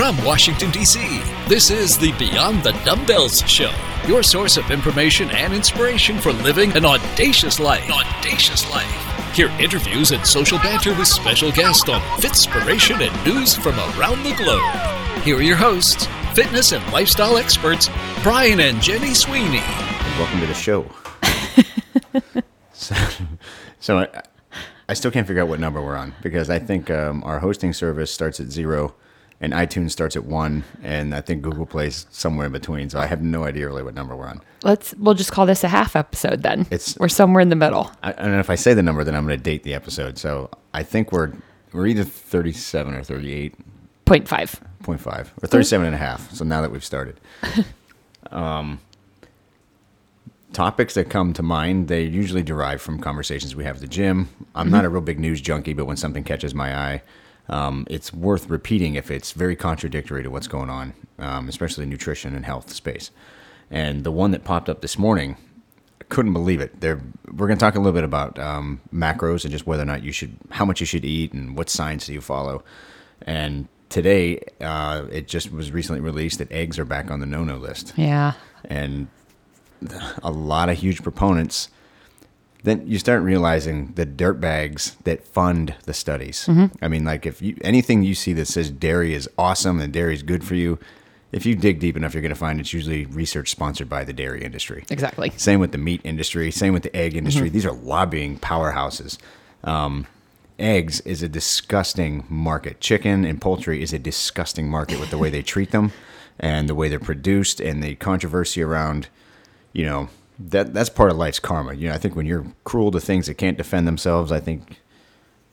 From Washington, D.C., this is the Beyond the Dumbbells Show, your source of information and inspiration for living an audacious life. audacious life. Hear interviews and social banter with special guests on Fitspiration and news from around the globe. Here are your hosts, fitness and lifestyle experts, Brian and Jenny Sweeney. Welcome to the show. so, so I, I still can't figure out what number we're on because I think um, our hosting service starts at zero and iTunes starts at one, and I think Google Play's somewhere in between. So I have no idea really what number we're on. Let's we'll just call this a half episode then. It's- we're somewhere in the middle. I, I don't know if I say the number, then I'm going to date the episode. So I think we're we're either 37 or 38. Point five. 0.5 or 37 and a half. So now that we've started. um, topics that come to mind, they usually derive from conversations we have at the gym. I'm not a real big news junkie, but when something catches my eye, um, it's worth repeating if it's very contradictory to what's going on, um, especially nutrition and health space. And the one that popped up this morning, I couldn't believe it. They're, we're going to talk a little bit about um, macros and just whether or not you should, how much you should eat and what science do you follow. And today, uh, it just was recently released that eggs are back on the no-no list, Yeah. and a lot of huge proponents. Then you start realizing the dirt bags that fund the studies. I mean, like if you anything you see that says dairy is awesome and dairy is good for you, if you dig deep enough, you're going to find it's usually research sponsored by the dairy industry. Exactly. Same with the meat industry. Same with the egg industry. These are lobbying powerhouses. Um, eggs is a disgusting market. Chicken and poultry is a disgusting market with the way they treat them and the way they're produced and the controversy around, you know, that that's part of life's karma. You know, I think when you're cruel to things that can't defend themselves, I think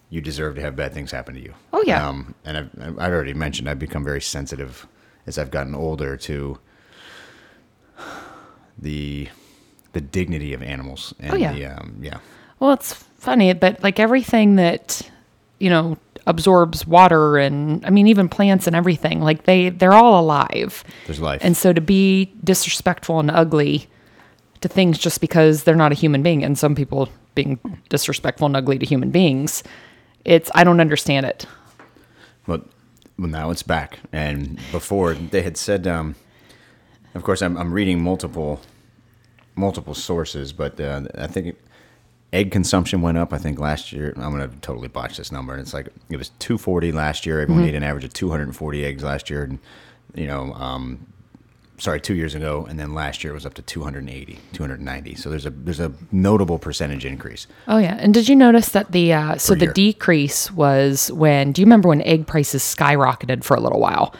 you deserve to have bad things happen to you. Oh, yeah. Um, and I've, I've already mentioned I've become very sensitive as I've gotten older to the the dignity of animals. And Oh, yeah. The, um, yeah. Well, it's funny, but like everything that you know absorbs water and I mean even plants and everything, like they they're all alive. There's life. And so to be disrespectful and ugly to things just because they're not a human being, and some people being disrespectful and ugly to human beings, it's I don't understand it. But well, now it's back. And before they had said, um, of course, I'm, I'm reading multiple multiple sources, but uh, I think egg consumption went up. I think last year. I'm going to totally botch this number. And it's like it was 240 last year. Everyone ate an average of 240 eggs last year, and you know, um, sorry, two years ago, and then last year it was up to 280, 290. So there's a there's a notable percentage increase. Oh yeah, and did you notice that the uh, so the year. decrease was when? Do you remember when egg prices skyrocketed for a little while?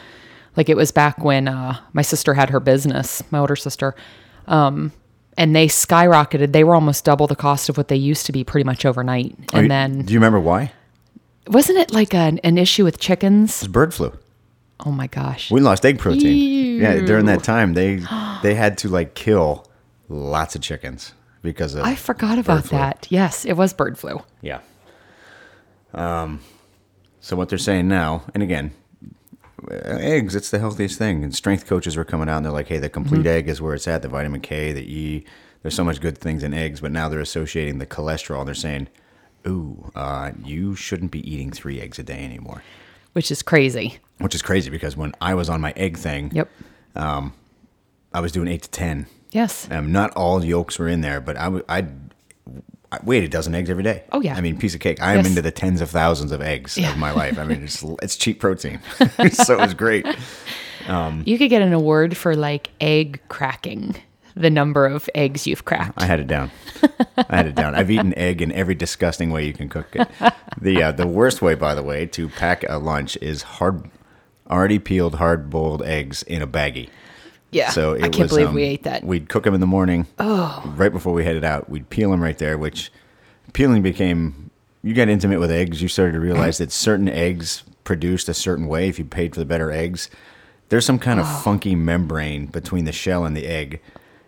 Like it was back when uh, my sister had her business, my older sister, um, and they skyrocketed. They were almost double the cost of what they used to be, pretty much overnight. And you- then do you remember why? wasn't it like an, an issue with chickens? It's bird flu. Oh my gosh! We lost egg protein. Yeah, during that time they they had to like kill lots of chickens because of I forgot about that. Yes, it was bird flu. Yeah. Um so what they're saying now, and again, uh, eggs, it's the healthiest thing. And strength coaches were coming out and they're like, "Hey, the complete Mm-hmm. egg is where it's at, the vitamin K, the E. There's so much good things in eggs, but now they're associating the cholesterol. They're saying, "Ooh, uh, you shouldn't be eating 3 eggs a day anymore." Which is crazy. Which is crazy because when I was on my egg thing, Yep. I was doing 8 to 10. Yes. Um, not all yolks were in there, but I w- I'd, I weighed a dozen eggs every day. Oh, yeah. I mean, piece of cake. I am Yes. into the tens of thousands of eggs Yeah. of my life. I mean, it's it's cheap protein, so it was great. You could get an award for like egg cracking, the number of eggs you've cracked. I had it down. I had it down. I've eaten egg in every disgusting way you can cook it. The uh, the worst way, by the way, to pack a lunch is hard, already peeled, hard boiled eggs in a baggie. yeah. So it I can't was, believe um, we ate that. We'd cook them in the morning. Oh. Right before we headed out, we'd peel them right there. Which peeling became. You got intimate with eggs. You started to realize that certain eggs produced a certain way. If you paid for the better eggs, there's some kind of funky membrane between the shell and the egg.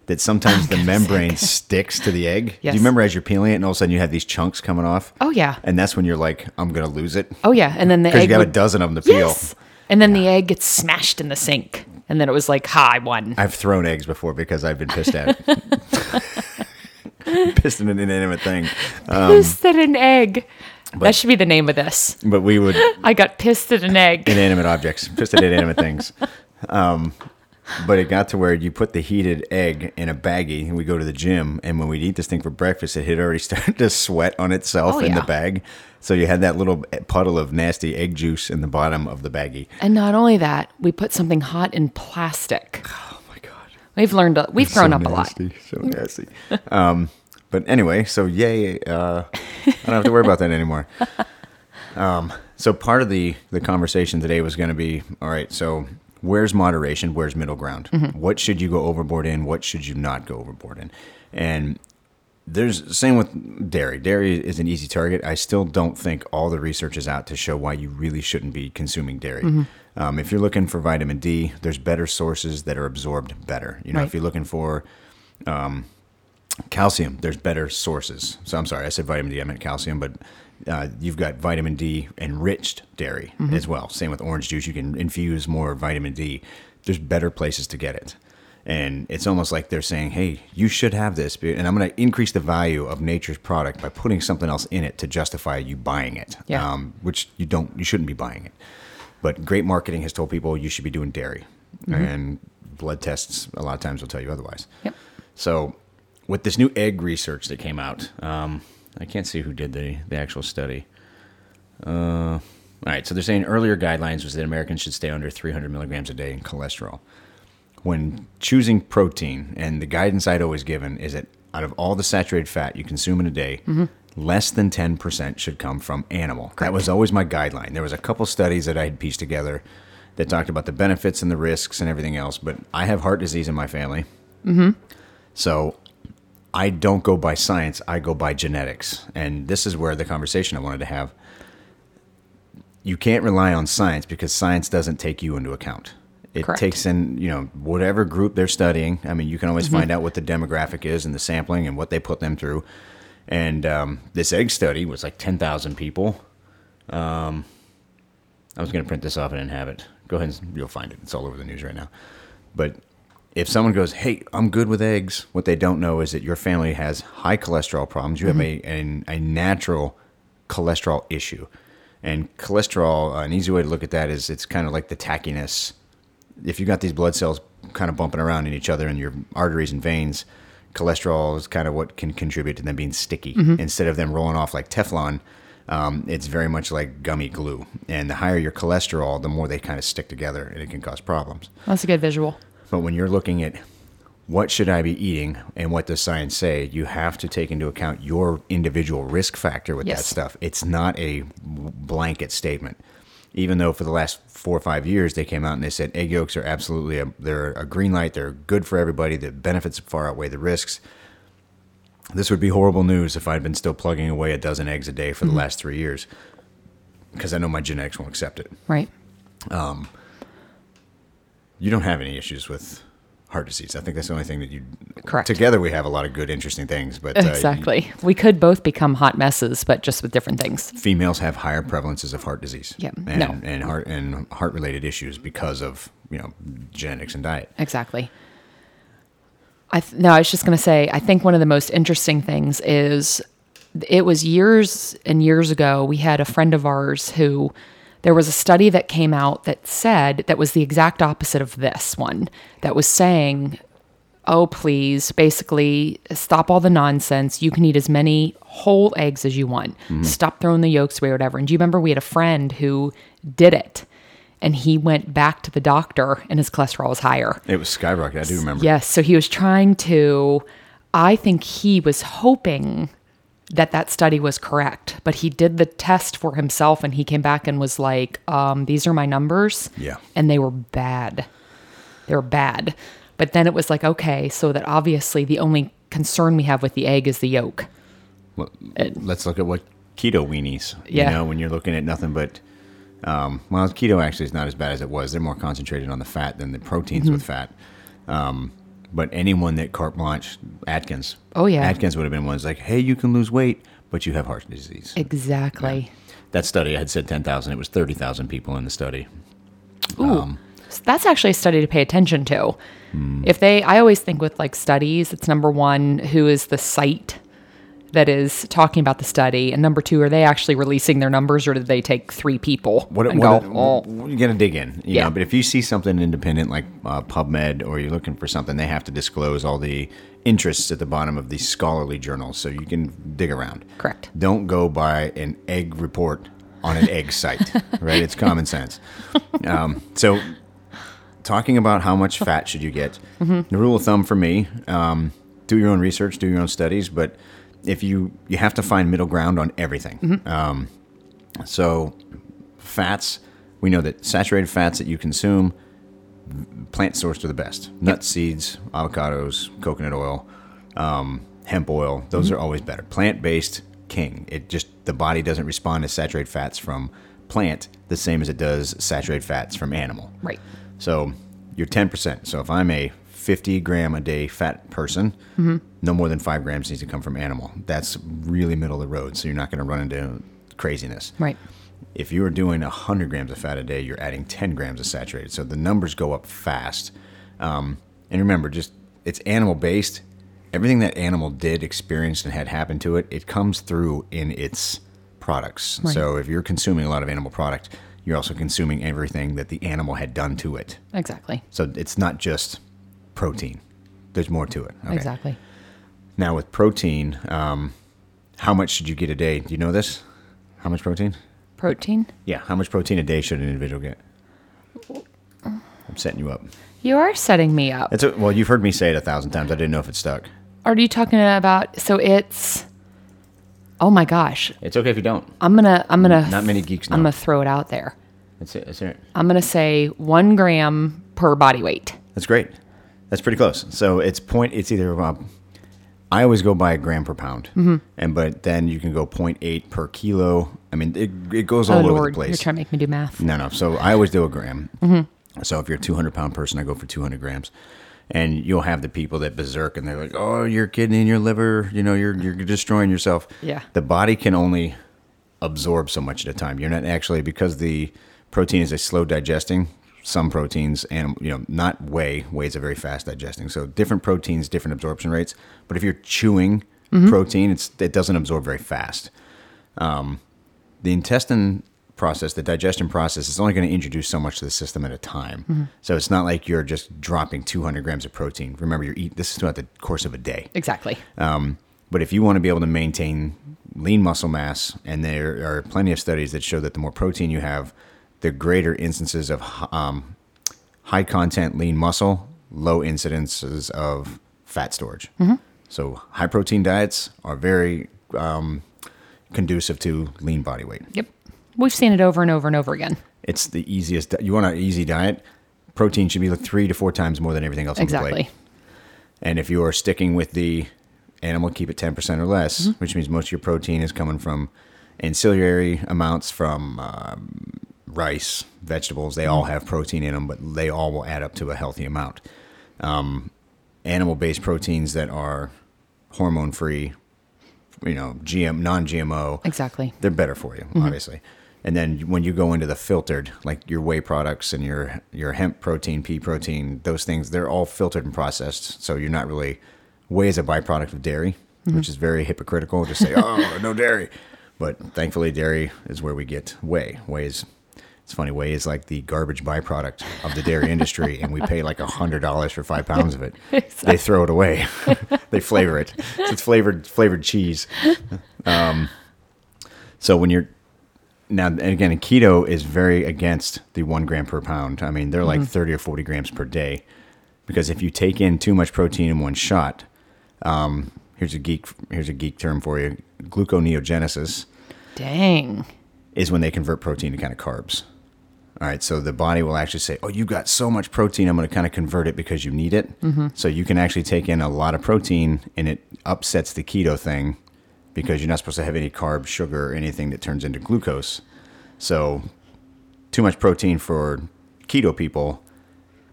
That sometimes the membrane sticks to the egg. Yes. Do you remember as you're peeling it, and all of a sudden you have these chunks coming off? Oh, yeah. And that's when you're like, I'm gonna lose it. Oh yeah, and then the Because egg you got a dozen of them to peel. Yes. And then the egg gets smashed in the sink, and then it was like, "Ha, I won." I've thrown eggs before because I've been pissed at. pissed at an inanimate thing. Um, Who's that an egg? that should be the name of this. But we would I got pissed at an egg. inanimate objects, Pissed at inanimate things. Um, but it got to where you put the heated egg in a baggie, and we go to the gym, and when we'd eat this thing for breakfast, it had already started to sweat on itself Oh, in the bag. So you had that little puddle of nasty egg juice in the bottom of the baggie. And not only that, we put something hot in plastic. Oh my god! We've learned, a, we've grown so up a lot. nasty, So nasty. um, but anyway, so yay! Uh, I don't have to worry about that anymore. Um, so part of the the conversation today was going to be all right. So where's moderation? Where's middle ground? Mm-hmm. What should you go overboard in? What should you not go overboard in? And there's same with dairy. Dairy is an easy target. I still don't think all the research is out to show why you really shouldn't be consuming dairy. Mm-hmm. Um, if you're looking for vitamin D, there's better sources that are absorbed better. You know, Right. if you're looking for um, calcium, there's better sources. So I'm sorry, I said vitamin D, I meant calcium, but uh, you've got vitamin D enriched dairy as well. Same with orange juice, you can infuse more vitamin D. There's better places to get it. And it's almost like they're saying, hey, you should have this. And I'm going to increase the value of nature's product by putting something else in it to justify you buying it, Yeah. um, which you don't, you shouldn't be buying it. But great marketing has told people you should be doing dairy. And blood tests, a lot of times, will tell you otherwise. Yep. So, with this new egg research that came out, um, I can't see who did the, the actual study. Uh, all right, so they're saying earlier guidelines was that Americans should stay under 300 milligrams a day in cholesterol. When choosing protein, and the guidance I'd always given is that out of all the saturated fat you consume in a day, less than 10% should come from animal. That was always my guideline. There was a couple studies that I had pieced together that talked about the benefits and the risks and everything else, but I have heart disease in my family. Mm-hmm. So I don't go by science, I go by genetics. And this is where the conversation I wanted to have. You can't rely on science because science doesn't take you into account. It Correct. takes in, you know, whatever group they're studying. I mean, you can always find out what the demographic is and the sampling and what they put them through. And um, this egg study was like 10,000 people. Um, I was going to print this off and didn't have it. Go ahead and you'll find it. It's all over the news right now. But if someone goes, "Hey, I'm good with eggs," what they don't know is that your family has high cholesterol problems. You have a, a a natural cholesterol issue, and cholesterol. Uh, an easy way to look at that is it's kind of like the tackiness. If you've got these blood cells kind of bumping around in each other in your arteries and veins, cholesterol is kind of what can contribute to them being sticky. Instead of them rolling off like Teflon, um, it's very much like gummy glue. And the higher your cholesterol, the more they kind of stick together, and it can cause problems. That's a good visual. But when you're looking at what should I be eating and what does science say, you have to take into account your individual risk factor with that stuff. It's not a blanket statement. Even though for the last four or five years they came out and they said egg yolks are absolutely a, they're a green light, they're good for everybody, the benefits far outweigh the risks. This would be horrible news if I'd been still plugging away a dozen eggs a day for the mm-hmm. last three years, because I know my genetics won't accept it. Right. Um, you don't have any issues with heart disease. I think that's the only thing that you. Correct. Together, we have a lot of good, interesting things. But uh, Exactly. we could both become hot messes, but just with different things. females have higher prevalences of heart disease. Yeah, And, no. and heart and heart related issues because of you know genetics and diet. Exactly. I th- no, I was just going to say, I think one of the most interesting things is it was years and years ago. We had a friend of ours who there was a study that came out that said that was the exact opposite of this one that was saying, oh, please, basically stop all the nonsense. You can eat as many whole eggs as you want. Mm-hmm. Stop throwing the yolks away, or whatever. And do you remember we had a friend who did it? And he went back to the doctor and his cholesterol was higher. It was skyrocketed. I do remember. Yes. So he was trying to, I think he was hoping that that study was correct, but he did the test for himself and he came back and was like, um, these are my numbers. Yeah. And they were bad. They were bad. But then it was like, okay, so that obviously the only concern we have with the egg is the yolk. Well, let's look at what keto weenies. Yeah. You know, when you're looking at nothing but. Um, well, keto actually is not as bad as it was. They're more concentrated on the fat than the proteins Mm-hmm. with fat. Um, but anyone that carte blanche, Atkins. Oh, yeah. Atkins would have been one ones like, hey, you can lose weight, but you have heart disease. Exactly. that study, I had said 10,000. It was 30,000 people in the study. Ooh, So that's actually a study to pay attention to. Hmm. If they, I always think with like studies, it's number one, who is the site? That is talking about the study? And number two, are they actually releasing their numbers or did they take three people What, and what, go, oh. you going to dig in, you Yeah. know. But if you see something independent like uh, PubMed, or you're looking for something, they have to disclose all the interests at the bottom of these scholarly journals, so you can dig around. Correct. Don't go by an egg report on an egg site, right? It's common sense. Um, so, talking about how much fat should you get, the rule of thumb for me: um, do your own research, do your own studies, but if you you have to find middle ground on everything. Um, so, fats, we know that saturated fats that you consume, plant sourced are the best. Nuts, seeds, avocados, coconut oil, um, hemp oil, those are always better. Plant based, king. It just, the body doesn't respond to saturated fats from plant the same as it does saturated fats from animal. right. So you're 10%. So if I'm a 50 gram a day fat person, no more than five grams needs to come from animal. That's really middle of the road. So you're not going to run into craziness. Right. If you are doing 100 grams of fat a day, you're adding 10 grams of saturated. So the numbers go up fast. Um, and remember, just it's animal based. Everything that animal did, experienced, and had happened to it, it comes through in its products. Right. So if you're consuming a lot of animal product, you're also consuming everything that the animal had done to it. Exactly. So it's not just protein. There's more to it. Okay. Exactly. Now with protein, um, how much should you get a day? Do you know this? How much protein? Protein. Yeah, how much protein a day should an individual get? I'm setting you up. You are setting me up. It's a, well, you've heard me say it a thousand times. I didn't know if it stuck. Are you talking about? So it's. Oh my gosh! It's okay if you don't. I'm gonna. I'm gonna. Not many geeks know. I'm gonna throw it out there. That's it. That's it. I'm gonna say one gram per body weight. That's great. That's pretty close. So it's point. It's either. Uh, I always go by a gram per pound, Mm-hmm. and but then you can go 0.8 per kilo. I mean, it, it goes all oh over Lord, the place. you're trying to make me do math. No, no. So I always do a gram. So if you're a 200 pound person, I go for 200 grams. And you'll have the people that berserk and they're like, "Oh, your kidney and your liver, you know, you're you're destroying yourself." Yeah. The body can only absorb so much at a time. You're not actually because the protein is a slow digesting. Some proteins and you know not whey. Whey is a very fast digesting. So different proteins, different absorption rates. But if you're chewing protein, it's it doesn't absorb very fast um, the intestine process, the digestion process, is only going to introduce so much to the system at a time. So it's not like you're just dropping 200 grams of protein. Remember, you're eating this is throughout the course of a day. Exactly. Um, but if you want to be able to maintain lean muscle mass, and there are plenty of studies that show that the more protein you have, the greater instances of um, high content lean muscle, low incidences of fat storage. So high protein diets are very um, conducive to lean body weight. Yep. We've seen it over and over and over again. It's the easiest. You want an easy diet? Protein should be like three to four times more than everything else on the plate. Exactly. And if you are sticking with the animal, keep it 10% or less, Mm-hmm. which means most of your protein is coming from ancillary amounts from um, rice, vegetables. They Mm-hmm. all have protein in them, but they all will add up to a healthy amount. Um, animal based proteins that are hormone free, you know, GM, non GMO, Exactly. they're better for you, obviously. And then when you go into the filtered, like your whey products and your your hemp protein, pea protein, those things, they're all filtered and processed. So you're not really whey is a byproduct of dairy, which is very hypocritical to say, oh, no dairy. But thankfully, dairy is where we get whey. Whey is it's funny. Whey is like the garbage byproduct of the dairy industry, and we pay like a hundred dollars for five pounds of it. They throw it away. they flavor it. So it's flavored flavored cheese. Um, so when you're now, and again, keto is very against the one gram per pound. I mean, they're like 30 or 40 grams per day. Because if you take in too much protein in one shot, um, here's a geek here's a geek term for you. Gluconeogenesis Dang. is when they convert protein to kind of carbs. All right, so the body will actually say, "Oh, you've got so much protein, I'm going to kind of convert it because you need it." So you can actually take in a lot of protein, and it upsets the keto thing because you're not supposed to have any carbs, sugar, or anything that turns into glucose. So too much protein for keto people,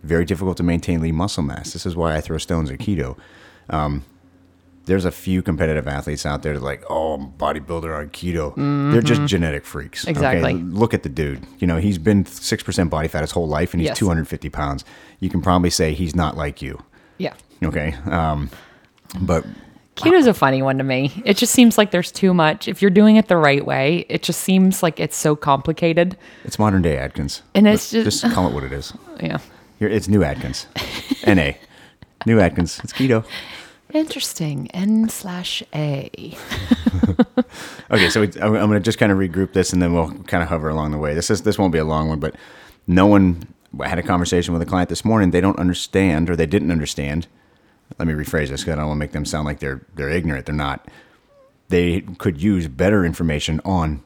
very difficult to maintain lean muscle mass. This is why I throw stones at keto. Um, there's a few competitive athletes out there that are like, oh, I'm a bodybuilder on keto. They're just genetic freaks. okay? Exactly. Look at the dude. You know, he's been 6% body fat his whole life and he's Yes. 250 pounds. You can probably say he's not like you. Yeah. Okay. Um, but Keto's a funny one to me. It just seems like there's too much. If you're doing it the right way, it just seems like it's so complicated. It's modern day Atkins. And it's Let's just- call it what it is. Yeah. Here, it's new Atkins. NA. New Atkins. It's keto. Interesting. N slash A. Okay, so I'm, going to just kind of regroup this, and then we'll kind of hover along the way. This is this won't be a long one, but no one I had a conversation with a client this morning. They don't understand, or they didn't understand. Let me rephrase this because I don't want to make them sound like they're they're ignorant. They're not. They could use better information on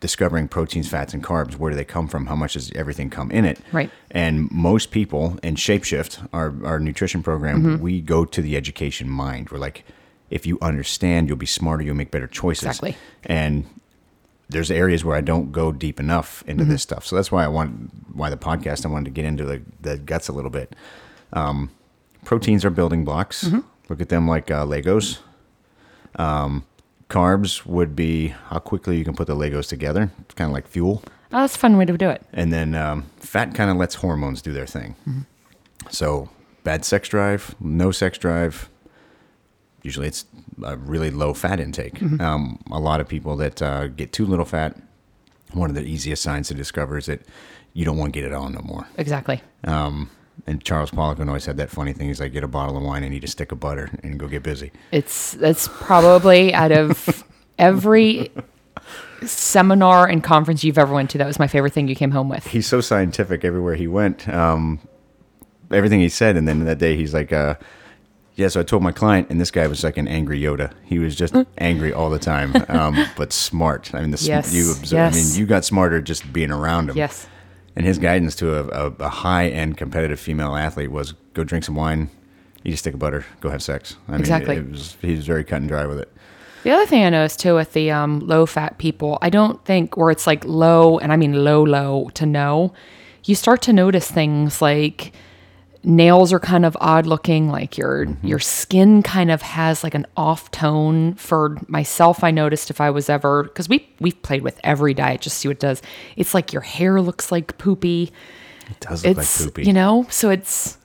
discovering proteins, fats, and carbs. Where do they come from? How much does everything come in it? Right. And most people in Shapeshift, our, our nutrition program, Mm-hmm. we go to the education mind. We're like, if you understand, you'll be smarter, you'll make better choices. Exactly. And there's areas where I don't go deep enough into Mm-hmm. this stuff. So that's why I want, why the podcast, I wanted to get into the, the guts a little bit. Um, proteins are building blocks. Mm-hmm. Look at them like uh, Legos. Um, carbs would be how quickly you can put the Legos together. It's kind of like fuel. Oh, that's a fun way to do it. And then um, fat kind of lets hormones do their thing. So bad sex drive, no sex drive. Usually it's a really low fat intake. Um, a lot of people that uh, get too little fat, one of the easiest signs to discover is that you don't want to get it on no more. Exactly. Um, and Charles Poliquin always had that funny thing. He's like, get a bottle of wine and eat a stick of butter and go get busy. It's that's probably out of every seminar and conference you've ever went to, that was my favorite thing you came home with. he's so scientific everywhere he went. Um, everything he said, and then that day he's like, uh, "Yeah." So I told my client, and this guy was like an angry Yoda. He was just angry all the time, um, but smart. I mean, the, Yes, you observe. I mean, you got smarter just being around him. Yes. And his guidance to a, a, a high end competitive female athlete was go drink some wine, eat a stick of butter, go have sex. I mean, Exactly. It was, he was very cut and dry with it. The other thing I noticed too with the um, low fat people, I don't think where it's like low, and I mean low, low to no, you start to notice things like nails are kind of odd looking, like your your skin kind of has like an off tone. For myself, I noticed if I was ever because we we've played with every diet just see what it does. It's like your hair looks like poopy. It does look It's like poopy. you know, so it's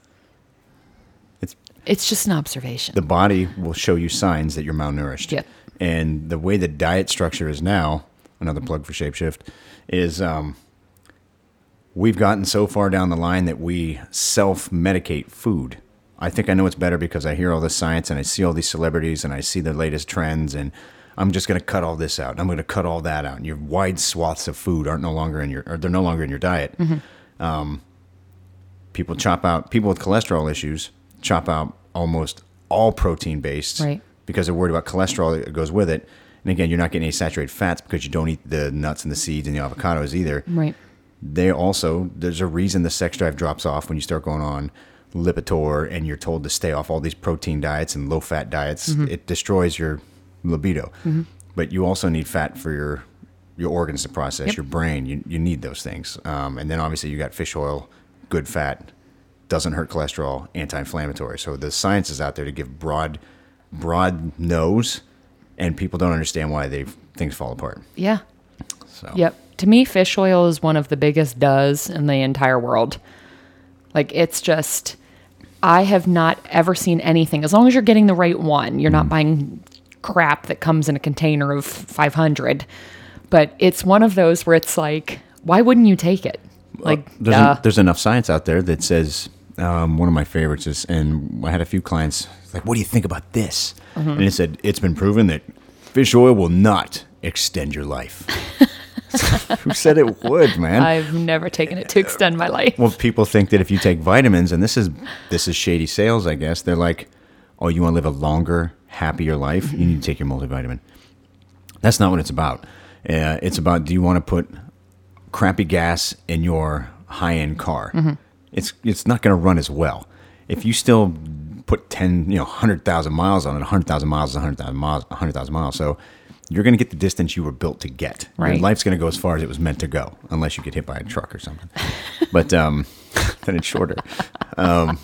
it's it's just an observation. the body will show you signs that you're malnourished. Yep. And the way the diet structure is now, another plug for Shapeshift, is um, we've gotten so far down the line that we self medicate food. I think I know it's better because I hear all this science and I see all these celebrities and I see the latest trends and I'm just going to cut all this out. and I'm going to cut all that out. And your wide swaths of food aren't no longer in your, or they're no longer in your diet. Um, people chop out people with cholesterol issues chop out almost all protein based Right. because they're worried about cholesterol that goes with it and again you're not getting any saturated fats because you don't eat the nuts and the seeds and the avocados either right. They also there's a reason the sex drive drops off when you start going on lipitor and you're told to stay off all these protein diets and low fat diets. It destroys your libido. But you also need fat for your your organs to process Yep. your brain. You, you need those things. Um, and then obviously you got fish oil good fat doesn't hurt cholesterol anti-inflammatory. So the science is out there to give broad broad nose and people don't understand why they things fall apart. Yeah. so Yep. To me, fish oil is one of the biggest does in the entire world. Like it's just, I have not ever seen anything. As long as you're getting the right one, you're Mm. not buying crap that comes in a container of 500. But it's one of those where it's like, why wouldn't you take it? Like, there's, en- there's enough science out there that says um, one of my favorites is, and I had a few clients like, "What do you think about this?" Mm-hmm. And it said it's been proven that fish oil will not extend your life. Who said it would, man? I've never taken it to extend my life. well, people think that if you take vitamins, and this is this is shady sales, I guess. They're like, "Oh, you want to live a longer, happier life? You need to take your multivitamin." That's not what it's about. Uh, it's about do you want to put crappy gas in your high end car? It's it's not going to run as well. If you still put ten, you know, hundred thousand miles on it, hundred thousand miles is hundred thousand miles, hundred thousand miles. So you're going to get the distance you were built to get. Your life's going to go as far as it was meant to go, unless you get hit by a truck or something. but um, then it's shorter. Um,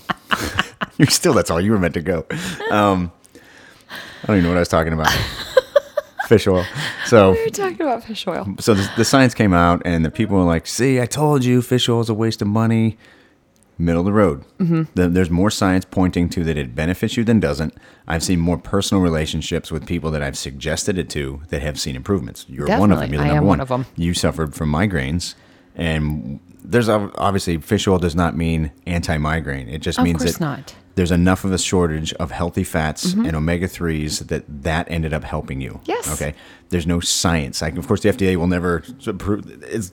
you're still that's all you were meant to go. Um, I don't even know what I was talking about. Fish oil. So We're talking about fish oil. so the, the science came out and the people were like see i told you fish oil is a waste of money middle of the road. Mm-hmm. there's more science pointing to that it benefits you than doesn't. I've seen more personal relationships with people that I've suggested it to that have seen improvements. You're one of them. You're the I number am one. one of 'em. You suffered from migraines, and there's obviously fish oil does not mean anti-migraine. It just Of means that not. there's enough of a shortage of healthy fats and omega threes that that ended up helping you. Yes. Okay. There's no science. Like, of course, the FDA will never approve. It's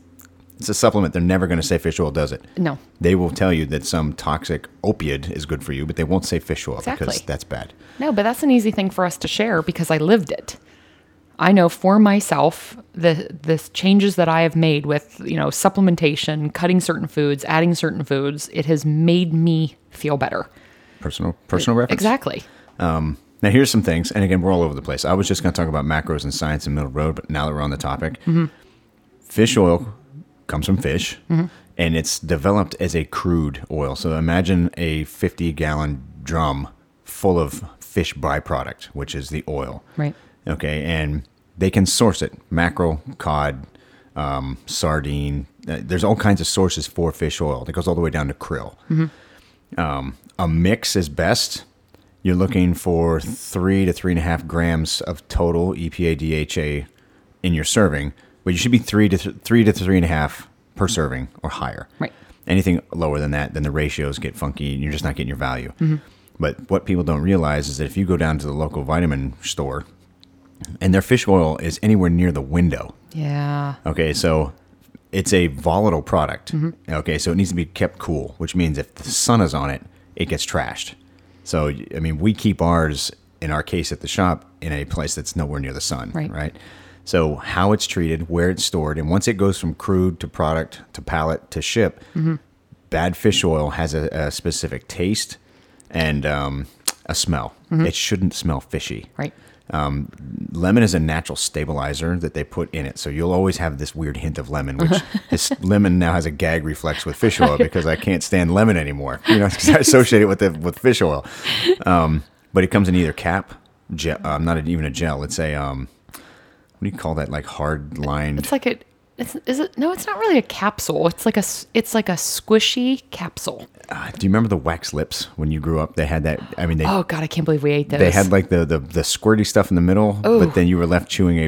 it's a supplement. They're never going to say fish oil does it. No. They will tell you that some toxic opiate is good for you, but they won't say fish oil because that's bad. No, but that's an easy thing for us to share because I lived it. I know for myself the the changes that I have made with, you know, supplementation, cutting certain foods, adding certain foods, it has made me feel better. Personal personal reference. Exactly. Um, now here's some things, and again, we're all over the place. I was just going to talk about macros and science and middle road, but now that we're on the topic, mm-hmm. fish oil comes from fish, and it's developed as a crude oil. So imagine a 50 gallon drum full of fish byproduct, which is the oil. Right. Okay, and they can source it: mackerel, cod, um, sardine. Uh, There's all kinds of sources for fish oil that goes all the way down to krill. Um, a mix is best. You're looking for three to three and a half grams of total EPA DHA in your serving, but you should be three to th- three to three and a half per serving or higher. Right. Anything lower than that, then the ratios get funky and you're just not getting your value. Mm-hmm. But what people don't realize is that if you go down to the local vitamin store and their fish oil is anywhere near the window, Yeah. Okay, so it's a volatile product. Mm-hmm. Okay, so it needs to be kept cool, which means if the sun is on it, it gets trashed. So I mean, we keep ours in our case at the shop in a place that's nowhere near the sun, Right. Right. So how it's treated, where it's stored, and once it goes from crude to product to pallet to ship, Mm-hmm. bad fish oil has a, a specific taste and um, a smell. It shouldn't smell fishy Right. lemon is a natural stabilizer that they put in it. So you'll always have this weird hint of lemon, which this lemon now has a gag reflex with fish oil because I can't stand lemon anymore. You know, because I associate it with the, with fish oil. Um, but it comes in either cap, gel, um, not even a gel. It's a um, what do you call that? Like hard lined. It's like a it's, is it no, it's not really a capsule. It's like a it's like a squishy capsule. Uh, do you remember the wax lips when you grew up? They had that. I mean, they Oh god, I can't believe we ate those. they had like the, the the squirty stuff in the middle, Oh. but then you were left chewing a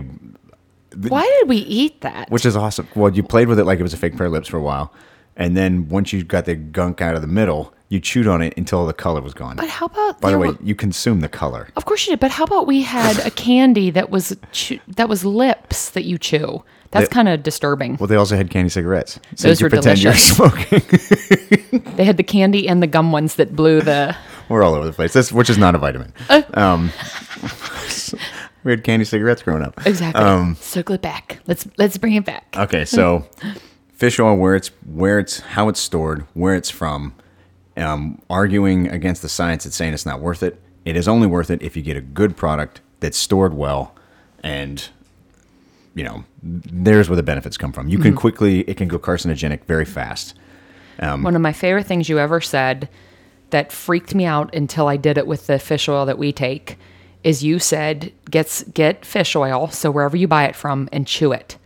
Why did we eat that? which is awesome. Well, you played with it like it was a fake pair of lips for a while, and then once you got the gunk out of the middle, you chewed on it until the color was gone. but how about By the way, were- you consume the color. Of course you did, but how about we had a candy that was chew, that was lips that you chew? That's kind of disturbing. Well, they also had candy cigarettes. So Those you were delicious. you're smoking. They had the candy and the gum ones that blew the. We're all over the place. That's which is not a vitamin. Uh. Um, we had candy cigarettes growing up. Exactly. Um, Circle it back. Let's let's bring it back. Okay, so fish oil, where it's where it's how it's stored, where it's from, um, arguing against the science that's saying it's not worth it. It is only worth it if you get a good product that's stored well, and you know there's where the benefits come from. You can quickly it can go carcinogenic very fast. One of my favorite things you ever said that freaked me out until I did it with the fish oil that we take is you said gets get fish oil so wherever you buy it from and chew it.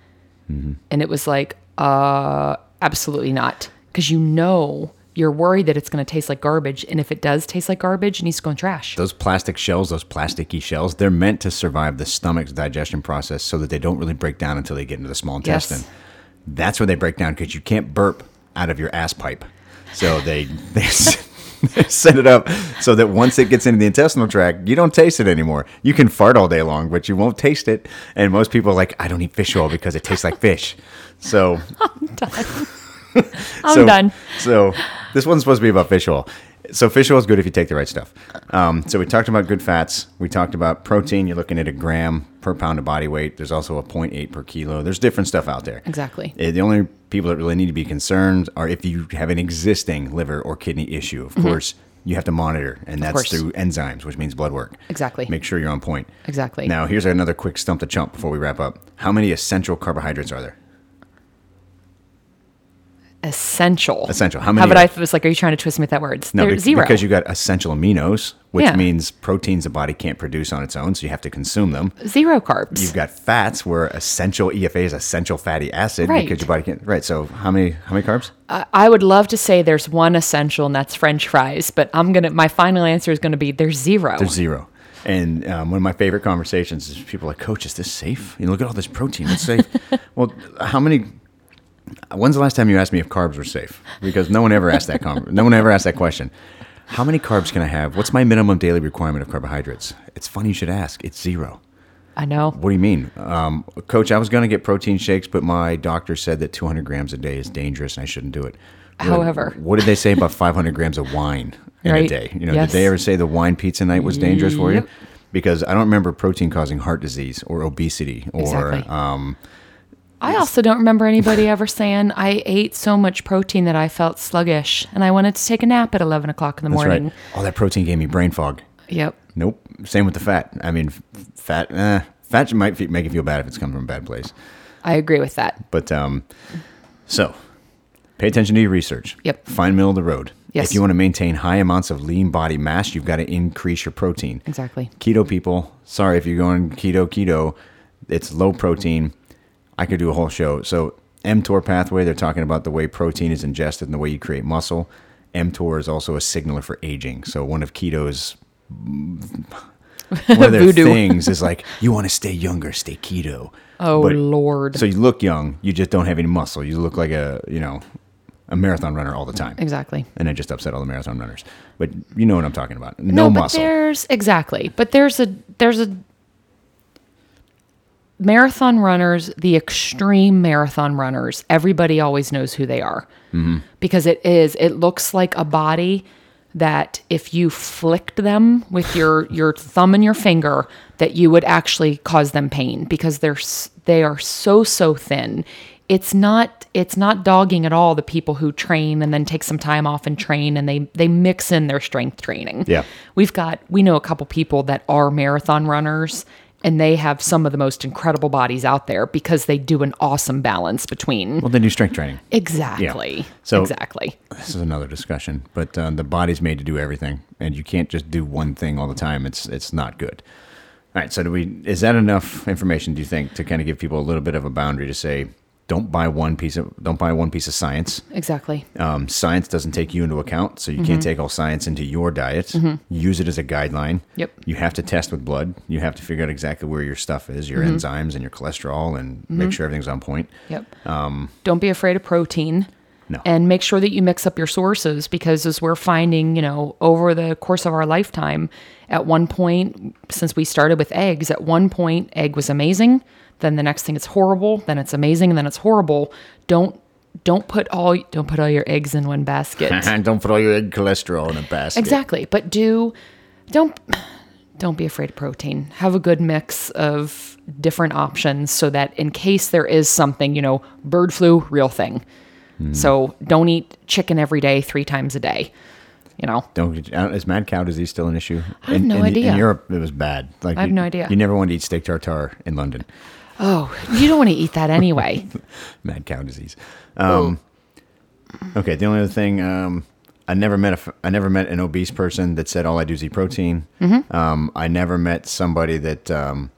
And it was like uh absolutely not because you know you're worried that it's going to taste like garbage and if it does taste like garbage it needs to go in trash. Those plastic shells, those plasticky shells, they're meant to survive the stomach's digestion process so that they don't really break down until they get into the small Yes. intestine. That's where they break down because you can't burp out of your ass pipe. So they, they, they set it up so that once it gets into the intestinal tract, you don't taste it anymore. You can fart all day long, but you won't taste it. And most people are like, I don't eat fish oil because it tastes like fish. So I'm so, done. So this one's supposed to be about fish oil. So fish oil is good if you take the right stuff. Um, so we talked about good fats. We talked about protein. You're looking at a gram per pound of body weight. There's also a 0.8 per kilo. There's different stuff out there. Exactly. Uh, The only people that really need to be concerned are if you have an existing liver or kidney issue. Of course, you have to monitor, and that's through enzymes, which means blood work. Exactly. Make sure you're on point. Exactly. Now, here's another quick stump to chump before we wrap up. How many essential carbohydrates are there? Essential. Essential. How How many about are- I was like, are you trying to twist me with that word? No, They're zero. because you got essential aminos, which Yeah. means proteins the body can't produce on its own, so you have to consume them. zero carbs. You've got fats, where essential EFA is essential fatty acid Right. because your body can't. Right. So how many how many carbs? I- I would love to say there's one essential, and that's French fries. But I'm gonna. My final answer is gonna be there's zero. There's zero. And um, one of my favorite conversations is people are like, Coach, is this safe? You know, look at all this protein. It's safe. well, how many? When's the last time you asked me if carbs were safe? Because no one ever asked that. Con- no one ever asked that question. How many carbs can I have? What's my minimum daily requirement of carbohydrates? It's funny you should ask. It's zero. I know. What do you mean, um, Coach? I was going to get protein shakes, but my doctor said that 200 grams a day is dangerous and I shouldn't do it. However. what did they say about 500 grams of wine in a day? You know, Yes. did they ever say the wine pizza night was dangerous for you? Because I don't remember protein causing heart disease or obesity or Exactly. um, I also don't remember anybody ever saying I ate so much protein that I felt sluggish and I wanted to take a nap at 11 o'clock in the that's morning. right. All that protein gave me brain fog. Yep. Nope. Same with the fat. I mean, fat. Eh, fat might fe- make you feel bad if it's coming from a bad place. I agree with that. But um, so pay attention to your research. Yep. Find middle of the road. Yes. If you want to maintain high amounts of lean body mass, you've got to increase your protein. Exactly. Keto people, sorry if you're going keto, keto, it's low protein. I could do a whole show. So mTOR pathway, they're talking about the way protein is ingested and the way you create muscle. mTOR is also a signaler for aging. So one of keto's one of their things is like you want to stay younger, stay keto. Oh, But- Lord. So you look young, you just don't have any muscle. You look like a you know a marathon runner all the time. Exactly. And I just upset all the marathon runners. But you know what I'm talking about. No, but muscle. there's exactly. But there's a there's a marathon runners, the extreme marathon runners. Everybody always knows who they are Mm-hmm. because it is. It looks like a body that if you flicked them with your your thumb and your finger, that you would actually cause them pain because they're they are so so thin. It's not it's not dogging at all the people who train and then take some time off and train and they they mix in their strength training. Yeah. We've got we know a couple people that are marathon runners and they have some of the most incredible bodies out there because they do an awesome balance between well, they do strength training. exactly So- exactly This is another discussion. But uh, the body's made to do everything, and you can't just do one thing all the time. It's it's not good. All right. So do we? Is that enough information? Do you think to kind of give people a little bit of a boundary to say, don't buy one piece of don't buy one piece of science. exactly Um, science doesn't take you into account, so you can't mm-hmm. take all science into your diet. Mm-hmm. Use it as a guideline. Yep. You have to test with blood. You have to figure out exactly where your stuff is, your mm-hmm. enzymes and your cholesterol, and make sure everything's on point. Yep. Um, don't be afraid of protein. No. And make sure that you mix up your sources because as we're finding, you know, over the course of our lifetime, at one point, since we started with eggs, at one point, egg was amazing. Then the next thing it's horrible. Then it's amazing, and then it's horrible. Don't don't put all don't put all your eggs in one basket. don't put all your egg cholesterol in a basket. Exactly. But do don't don't be afraid of protein. Have a good mix of different options so that in case there is something, you know, bird flu, real thing. Hmm. So don't eat chicken every day, three times a day. You know, Don't uh, is mad cow disease still an issue? I have in, no in, idea. In Europe, it was bad. Like I have you- no idea. You never want to eat steak tartare in London. oh, you don't want to eat that anyway. Mad cow disease. Um, okay. The only other thing, um, I never met a, I never met an obese person that said all I do is eat protein. Mm-hmm. Um, I never met somebody that um,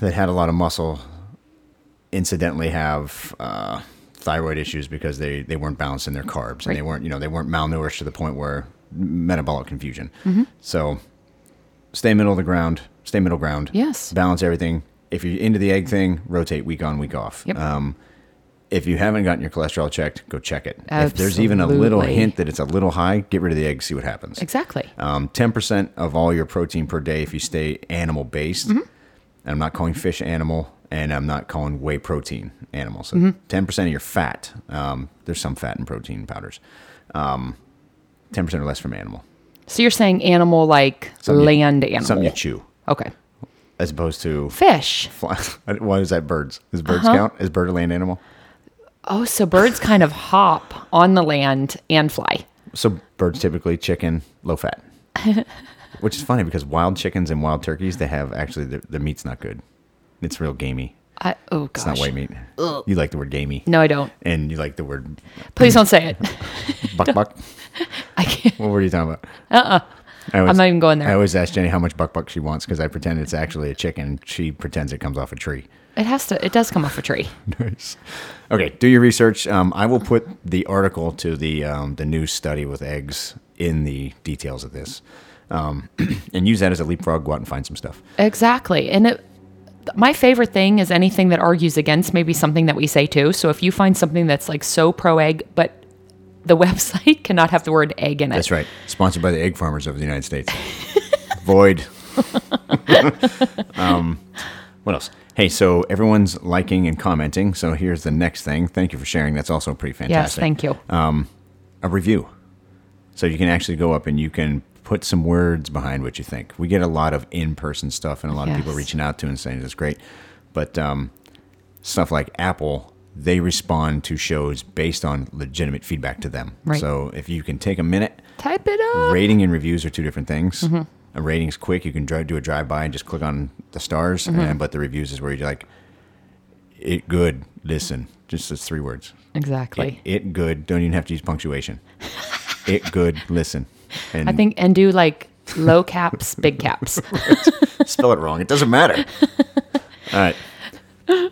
that had a lot of muscle. Incidentally, have uh, thyroid issues because they they weren't balanced in their carbs and they weren't you know they weren't malnourished to the point where metabolic confusion. Mm-hmm. So stay middle of the ground. Stay middle ground. Yes. Balance everything. If you're into the egg thing, rotate week on, week off. Yep. Um, if you haven't gotten your cholesterol checked, go check it. If there's even a little hint that it's a little high, get rid of the egg, see what happens. exactly. Um, 10% of all your protein per day if you stay animal based. Mm-hmm. And I'm not calling fish animal, and I'm not calling whey protein animal. So Mm-hmm. 10% of your fat, um, there's some fat in protein powders. Um, 10% or less from animal. So you're saying animal like Something you- land animal. Something you chew, Okay. as opposed to. Fish. Fly. What is that? Birds? Does birds Uh-huh. count? Is bird a land animal? Oh, so birds kind of hop on the land and fly. So birds typically chicken, low fat. Which is funny because wild chickens and wild turkeys, they have actually the, the meat's not good. It's real gamey. I, oh gosh. It's not white meat. You like the word gamey. No, I don't. And you like the word Please don't say it. buck buck. I can't. What were you talking about? Uh-uh. I I'm not even going there. I always ask Jenny how much buck buck she wants because I pretend it's actually a chicken. She pretends it comes off a tree. It has to. It does come off a tree. Nice. Okay, do your research. Um, I will put the article to the um, the new study with eggs in the details of this, um, and use that as a leapfrog. Go out and find some stuff. Exactly. And it, my favorite thing is anything that argues against maybe something that we say too. So if you find something that's like so pro egg, but the website cannot have the word egg in it. That's right. Sponsored by the egg farmers of the United States. Void. um, what else? Hey, so everyone's liking and commenting. So here's the next thing. Thank you for sharing. That's also pretty fantastic. Yes, thank you. a review. So you can actually go up and you can put some words behind what you think. We get a lot of in-person stuff and a lot of people reaching out to and saying it's great. But um, stuff like Apple, they respond to shows based on legitimate feedback to them. Right. So if you can take a minute, Type it up. rating and reviews are two different things. Mm-hmm. A rating's quick; you can drive, do a drive-by and just click on the stars. Mm-hmm. And but the reviews is where you're like, "It good, listen." Just those three words. Exactly. It, it good. Don't even have to use punctuation. it good. Listen. And I think and do like low caps, big caps. spell it wrong. It doesn't matter. All right.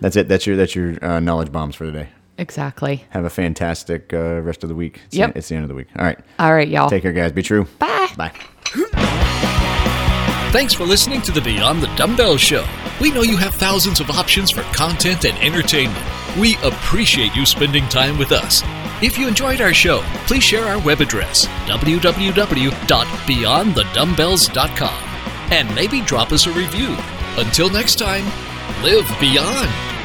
That's it. That's your that's your uh, knowledge bombs for today. exactly. Have a fantastic uh, rest of the week. It's Yep. The, it's the end of the week. All right. All right, y'all. Take care, guys. Be true. Bye. Bye. Thanks for listening to the Beyond the Dumbbell Show. We know you have thousands of options for content and entertainment. We appreciate you spending time with us. If you enjoyed our show, please share our web address, www.beyondthedumbbells.com, and maybe drop us a review. Until next time, live beyond.